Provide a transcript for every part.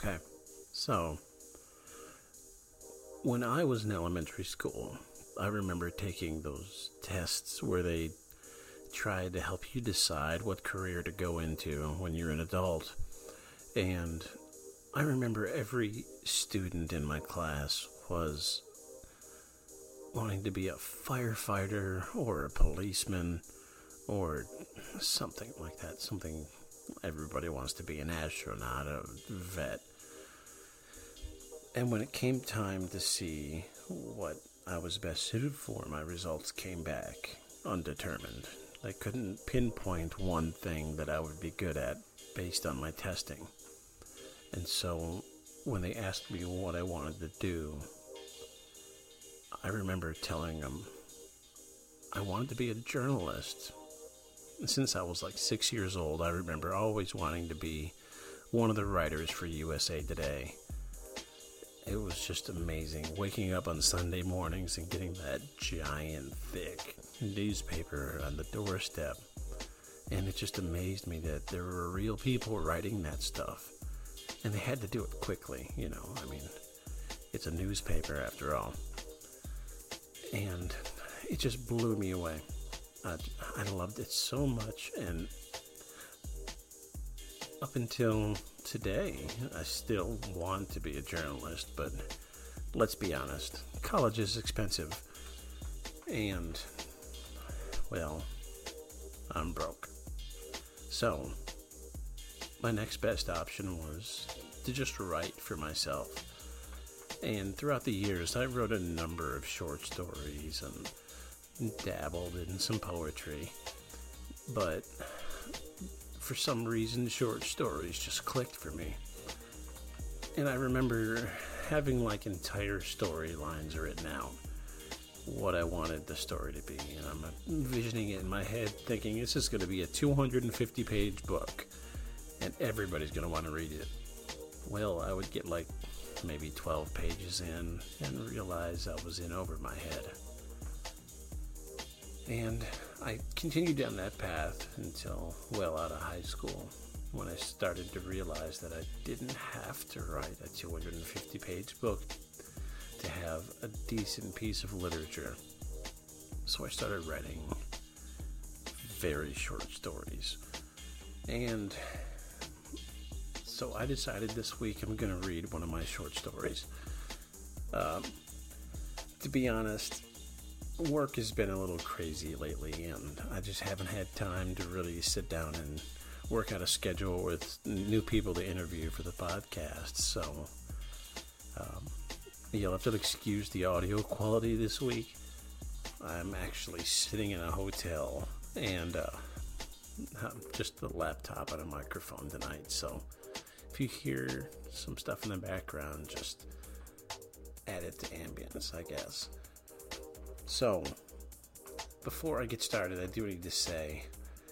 Okay, so when I was in elementary school, I remember taking those tests where they tried to help you decide what career to go into when you're an adult. And I remember every student in my class was wanting to be a firefighter or a policeman or something like that. Something everybody wants to be an astronaut, a vet. And when it came time to see what I was best suited for, my results came back undetermined. I couldn't pinpoint one thing that I would be good at based on my testing. And so when they asked me what I wanted to do, I remember telling them I wanted to be a journalist. Since I was like six years old, I remember always wanting to be one of the writers for USA Today. It was just amazing waking up on Sunday mornings and getting that giant, thick newspaper on the doorstep. And it just amazed me that there were real people writing that stuff. And they had to do it quickly, you know. I mean, it's a newspaper after all. And it just blew me away. I, I loved it so much. And up until today, I still want to be a journalist, but let's be honest, college is expensive. And well, I'm broke. So, my next best option was to just write for myself. And throughout the years, I wrote a number of short stories and dabbled in some poetry. But for some reason, short stories just clicked for me. And I remember having like entire storylines written out what I wanted the story to be. And I'm envisioning it in my head, thinking this is going to be a 250 page book, and everybody's going to want to read it. Well, I would get like maybe 12 pages in and realize I was in over my head. And I continued down that path until well out of high school when I started to realize that I didn't have to write a 250 page book to have a decent piece of literature. So I started writing very short stories. And so I decided this week I'm going to read one of my short stories. Um, to be honest, work has been a little crazy lately, and I just haven't had time to really sit down and work out a schedule with new people to interview for the podcast. So, um, You'll have to excuse the audio quality this week. I'm actually sitting in a hotel and uh, just the laptop and a microphone tonight. So if you hear some stuff in the background, just add it to ambience, I guess. So before I get started, I do need to say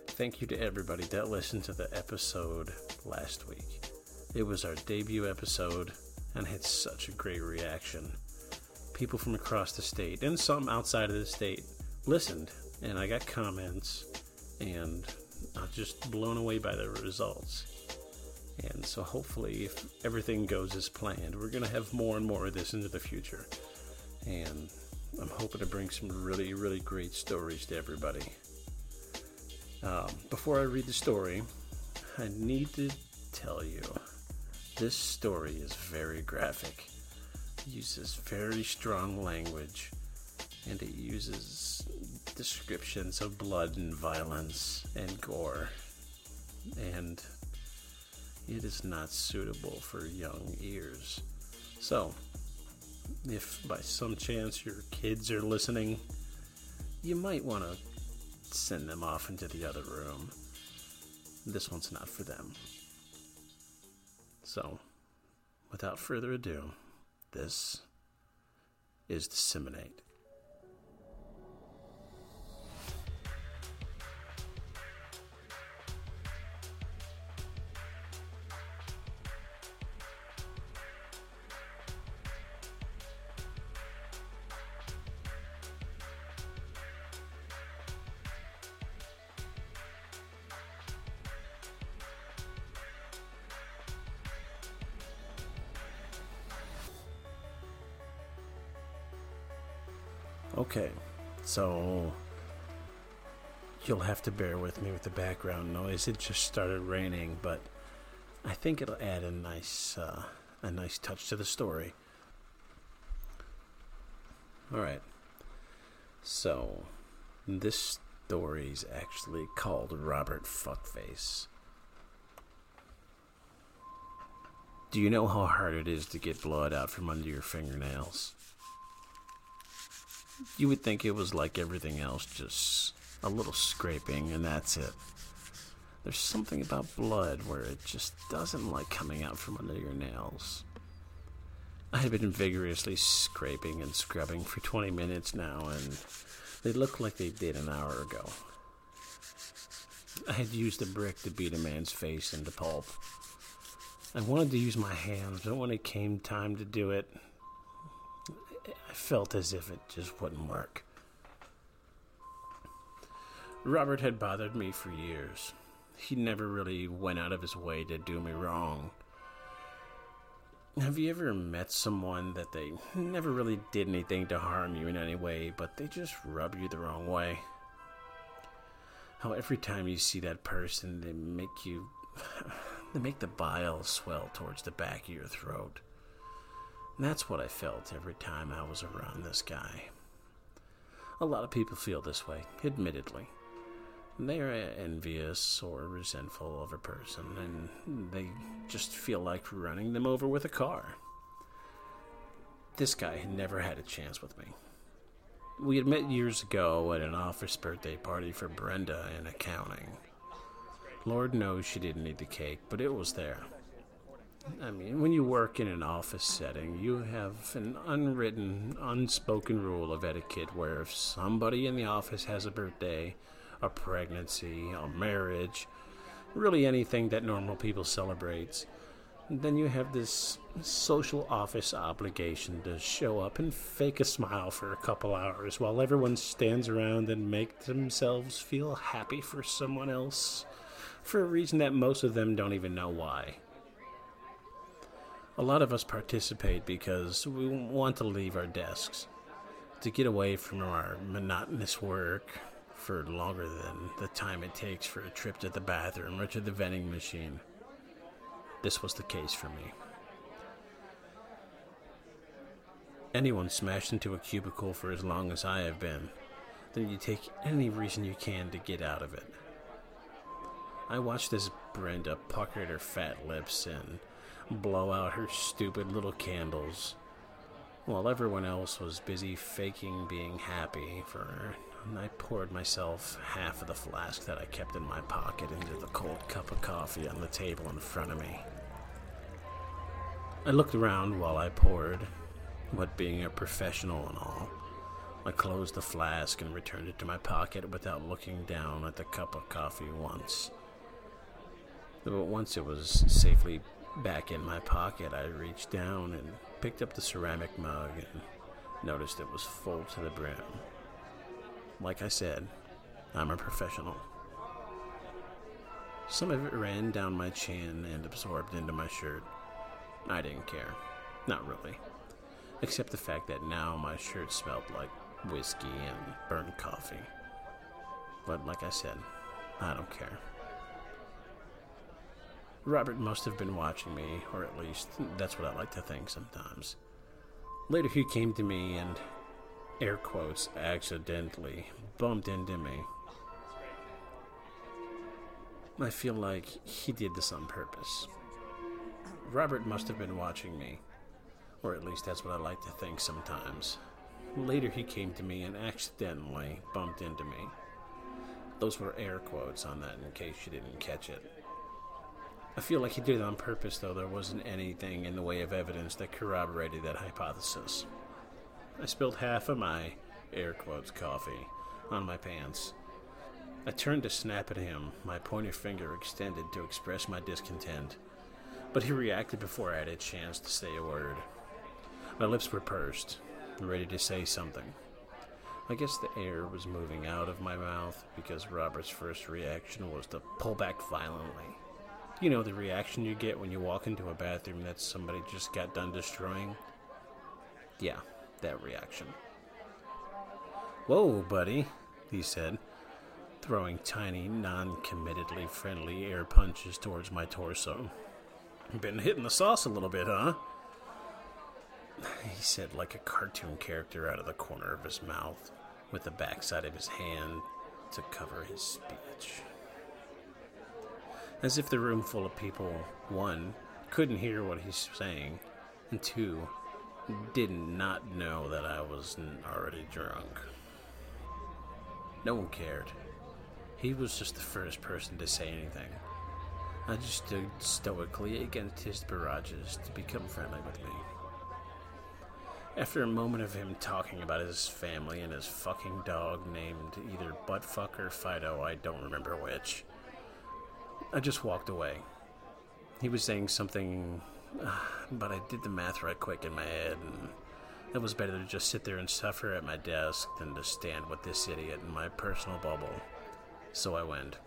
thank you to everybody that listened to the episode last week. It was our debut episode and had such a great reaction. People from across the state and some outside of the state listened, and I got comments, and I'm just blown away by the results. And so, hopefully, if everything goes as planned, we're going to have more and more of this into the future. And I'm hoping to bring some really, really great stories to everybody. Um, before I read the story, I need to tell you this story is very graphic. It uses very strong language and it uses descriptions of blood and violence and gore. And it is not suitable for young ears. So, if by some chance your kids are listening, you might want to send them off into the other room. This one's not for them. So, without further ado, this is Disseminate. Okay, so you'll have to bear with me with the background noise. It just started raining, but I think it'll add a nice, uh, a nice touch to the story. All right. So, this story's actually called Robert Fuckface. Do you know how hard it is to get blood out from under your fingernails? You would think it was like everything else, just a little scraping, and that's it. There's something about blood where it just doesn't like coming out from under your nails. I had been vigorously scraping and scrubbing for 20 minutes now, and they look like they did an hour ago. I had used a brick to beat a man's face into pulp. I wanted to use my hands, but when it came time to do it, felt as if it just wouldn't work. Robert had bothered me for years. He never really went out of his way to do me wrong. Have you ever met someone that they never really did anything to harm you in any way, but they just rub you the wrong way? How every time you see that person, they make you. they make the bile swell towards the back of your throat. And that's what I felt every time I was around this guy. A lot of people feel this way, admittedly. They are envious or resentful of a person, and they just feel like running them over with a car. This guy had never had a chance with me. We had met years ago at an office birthday party for Brenda in accounting. Lord knows she didn't need the cake, but it was there. I mean, when you work in an office setting, you have an unwritten, unspoken rule of etiquette where if somebody in the office has a birthday, a pregnancy, a marriage, really anything that normal people celebrates, then you have this social office obligation to show up and fake a smile for a couple hours while everyone stands around and make themselves feel happy for someone else for a reason that most of them don't even know why. A lot of us participate because we want to leave our desks, to get away from our monotonous work, for longer than the time it takes for a trip to the bathroom or to the vending machine. This was the case for me. Anyone smashed into a cubicle for as long as I have been, then you take any reason you can to get out of it. I watched as Brenda puckered her fat lips and blow out her stupid little candles, while everyone else was busy faking being happy for her and I poured myself half of the flask that I kept in my pocket into the cold cup of coffee on the table in front of me. I looked around while I poured, what being a professional and all. I closed the flask and returned it to my pocket without looking down at the cup of coffee once. But once it was safely back in my pocket, I reached down and picked up the ceramic mug and noticed it was full to the brim. Like I said, I'm a professional. Some of it ran down my chin and absorbed into my shirt. I didn't care. Not really. Except the fact that now my shirt smelled like whiskey and burnt coffee. But like I said, I don't care. Robert must have been watching me, or at least that's what I like to think sometimes. Later, he came to me and air quotes, accidentally bumped into me. I feel like he did this on purpose. Robert must have been watching me, or at least that's what I like to think sometimes. Later, he came to me and accidentally bumped into me. Those were air quotes on that in case you didn't catch it. I feel like he did it on purpose, though there wasn't anything in the way of evidence that corroborated that hypothesis. I spilled half of my, air quotes, coffee on my pants. I turned to snap at him, my pointer finger extended to express my discontent, but he reacted before I had a chance to say a word. My lips were pursed, ready to say something. I guess the air was moving out of my mouth because Robert's first reaction was to pull back violently. You know the reaction you get when you walk into a bathroom that somebody just got done destroying? Yeah, that reaction. Whoa, buddy, he said, throwing tiny, non committedly friendly air punches towards my torso. Been hitting the sauce a little bit, huh? He said, like a cartoon character out of the corner of his mouth, with the backside of his hand to cover his speech. As if the room full of people, one, couldn't hear what he's saying, and two, did not know that I was already drunk. No one cared. He was just the first person to say anything. I just stood stoically against his barrages to become friendly with me. After a moment of him talking about his family and his fucking dog named either Buttfuck or Fido, I don't remember which, I just walked away. He was saying something, but I did the math right quick in my head, and it was better to just sit there and suffer at my desk than to stand with this idiot in my personal bubble. So I went.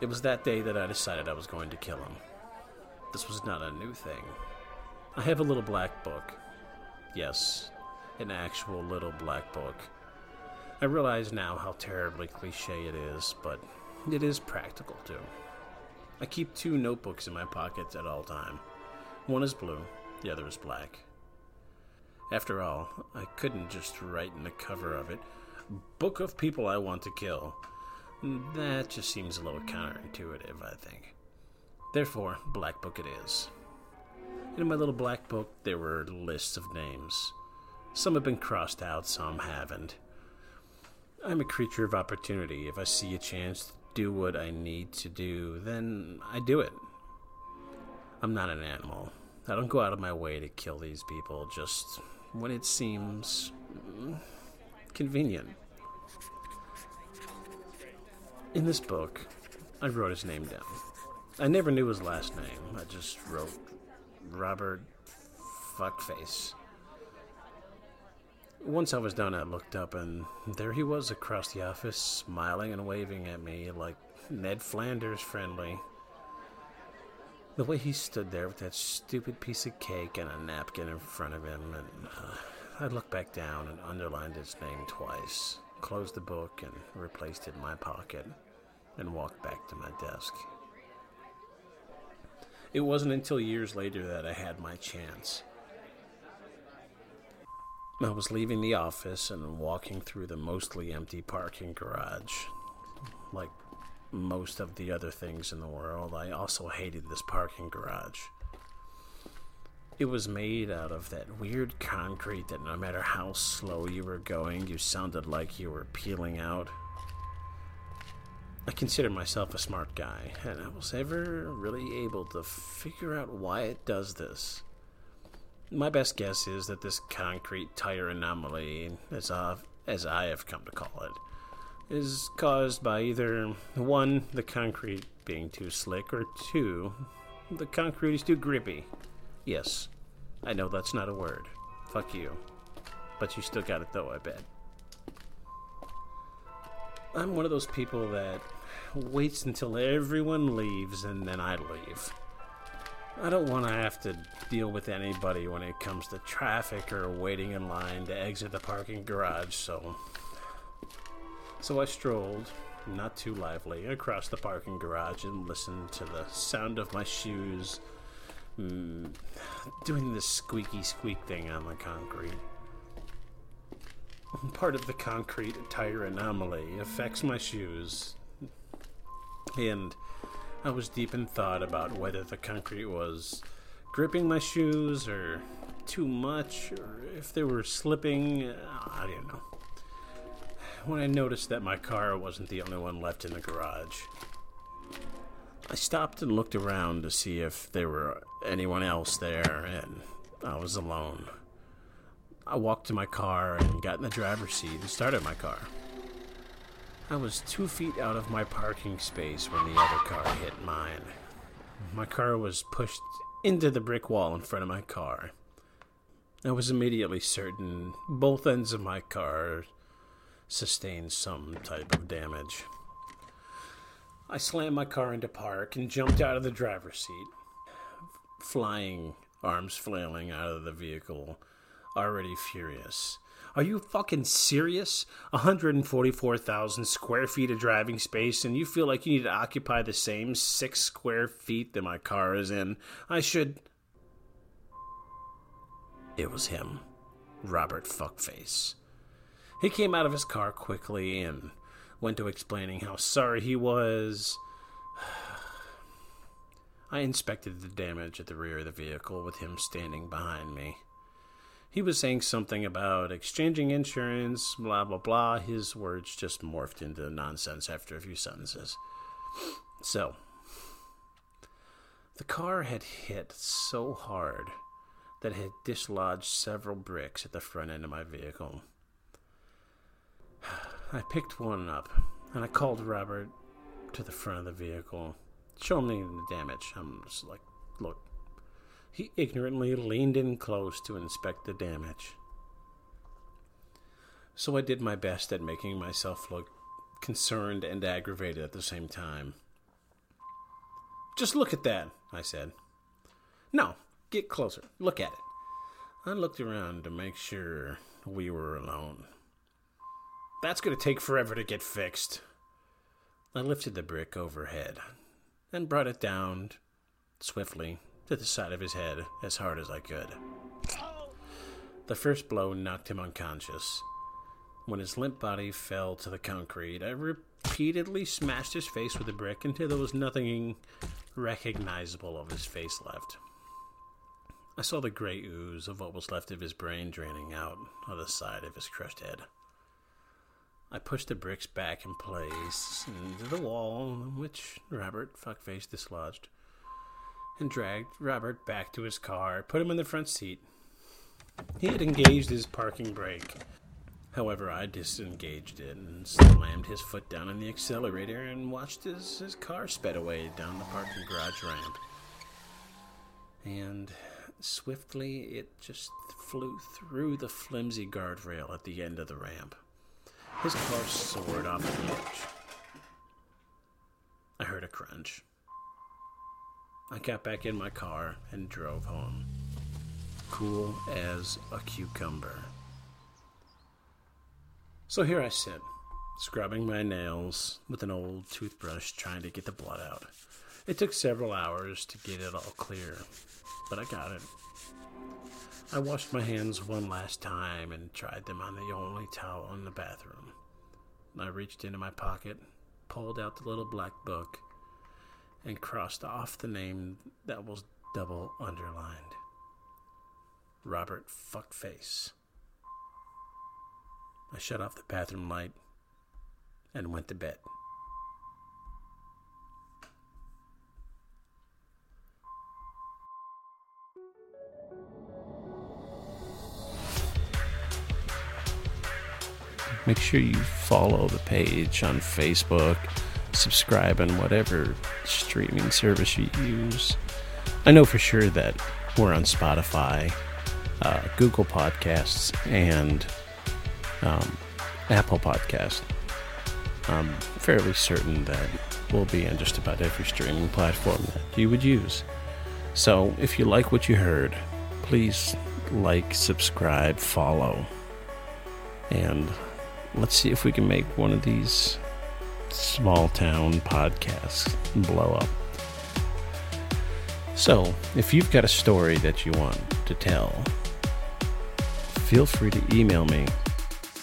It was that day that I decided I was going to kill him. This was not a new thing. I have a little black book. Yes, an actual little black book. I realize now how terribly cliche it is, but it is practical too. I keep two notebooks in my pockets at all time. One is blue, the other is black. After all, I couldn't just write in the cover of it, Book of People I Want to Kill. That just seems a little counterintuitive, I think. Therefore, Black Book it is. In my little black book, there were lists of names. Some have been crossed out, some haven't. I'm a creature of opportunity. If I see a chance do what I need to do, then I do it. I'm not an animal. I don't go out of my way to kill these people just when it seems convenient. In this book, I wrote his name down. I never knew his last name. I just wrote Robert Fuckface. Once I was done, I looked up, and there he was across the office, smiling and waving at me like Ned Flanders friendly. The way he stood there with that stupid piece of cake and a napkin in front of him, and uh, I looked back down and underlined his name twice, closed the book, and replaced it in my pocket, and walked back to my desk. It wasn't until years later that I had my chance. I was leaving the office and walking through the mostly empty parking garage. Like most of the other things in the world, I also hated this parking garage. It was made out of that weird concrete that no matter how slow you were going, you sounded like you were peeling out. I consider myself a smart guy, and I was never really able to figure out why it does this. My best guess is that this concrete tire anomaly, as, I've, as I have come to call it, is caused by either one, the concrete being too slick, or two, the concrete is too grippy. Yes, I know that's not a word. Fuck you. But you still got it though, I bet. I'm one of those people that waits until everyone leaves and then I leave. I don't want to have to deal with anybody when it comes to traffic or waiting in line to exit the parking garage, so. So I strolled, not too lively, across the parking garage and listened to the sound of my shoes mm, doing this squeaky squeak thing on the concrete. Part of the concrete tire anomaly affects my shoes, and I was deep in thought about whether the concrete was gripping my shoes or too much, or if they were slipping. Uh, I don't know. When I noticed that my car wasn't the only one left in the garage, I stopped and looked around to see if there were anyone else there, and I was alone. I walked to my car and got in the driver's seat and started my car. I was two feet out of my parking space when the other car hit mine. My car was pushed into the brick wall in front of my car. I was immediately certain both ends of my car sustained some type of damage. I slammed my car into park and jumped out of the driver's seat, flying, arms flailing out of the vehicle already furious. Are you fucking serious? 144,000 square feet of driving space, and you feel like you need to occupy the same six square feet that my car is in? I should. It was him, Robert Fuckface. He came out of his car quickly and went to explaining how sorry he was. I inspected the damage at the rear of the vehicle with him standing behind me. He was saying something about exchanging insurance, blah, blah, blah. His words just morphed into nonsense after a few sentences. So, the car had hit so hard that it had dislodged several bricks at the front end of my vehicle. I picked one up and I called Robert to the front of the vehicle. Show me the damage. I'm just like, look, he ignorantly leaned in close to inspect the damage. So I did my best at making myself look concerned and aggravated at the same time. Just look at that, I said. No, get closer. Look at it. I looked around to make sure we were alone. That's going to take forever to get fixed. I lifted the brick overhead and brought it down swiftly to the side of his head as hard as I could. The first blow knocked him unconscious. When his limp body fell to the concrete, I repeatedly smashed his face with a brick until there was nothing recognizable of his face left. I saw the gray ooze of what was left of his brain draining out of the side of his crushed head. I pushed the bricks back in place into the wall, which Robert fuckface dislodged and dragged Robert back to his car, put him in the front seat. He had engaged his parking brake. However, I disengaged it and slammed his foot down on the accelerator and watched as his car sped away down the parking garage ramp. And swiftly, it just flew through the flimsy guardrail at the end of the ramp. His car soared off the edge. I heard a crunch. I got back in my car and drove home. Cool as a cucumber. So here I sit, scrubbing my nails with an old toothbrush trying to get the blood out. It took several hours to get it all clear, but I got it. I washed my hands one last time and tried them on the only towel in the bathroom. I reached into my pocket, pulled out the little black book, and crossed off the name that was double underlined Robert Fuckface. I shut off the bathroom light and went to bed. Make sure you follow the page on Facebook subscribe on whatever streaming service you use. I know for sure that we're on Spotify, uh, Google Podcasts, and um, Apple Podcast. I'm fairly certain that we'll be on just about every streaming platform that you would use. So if you like what you heard, please like, subscribe, follow, and let's see if we can make one of these small town podcasts blow up. So, if you've got a story that you want to tell, feel free to email me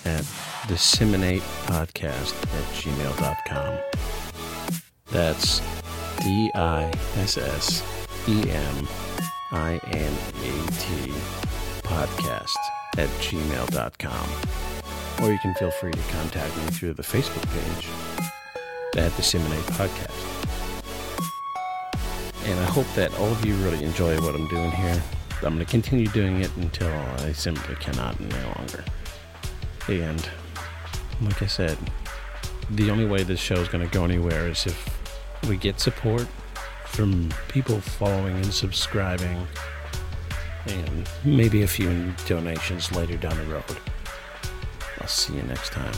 at disseminatepodcast at gmail.com. That's D I S S E M I N A T podcast at gmail.com. Or you can feel free to contact me through the Facebook page at the Disseminate Podcast. And I hope that all of you really enjoy what I'm doing here. I'm going to continue doing it until I simply cannot no longer. And like I said, the only way this show is going to go anywhere is if we get support from people following and subscribing, and maybe a few donations later down the road. I'll see you next time.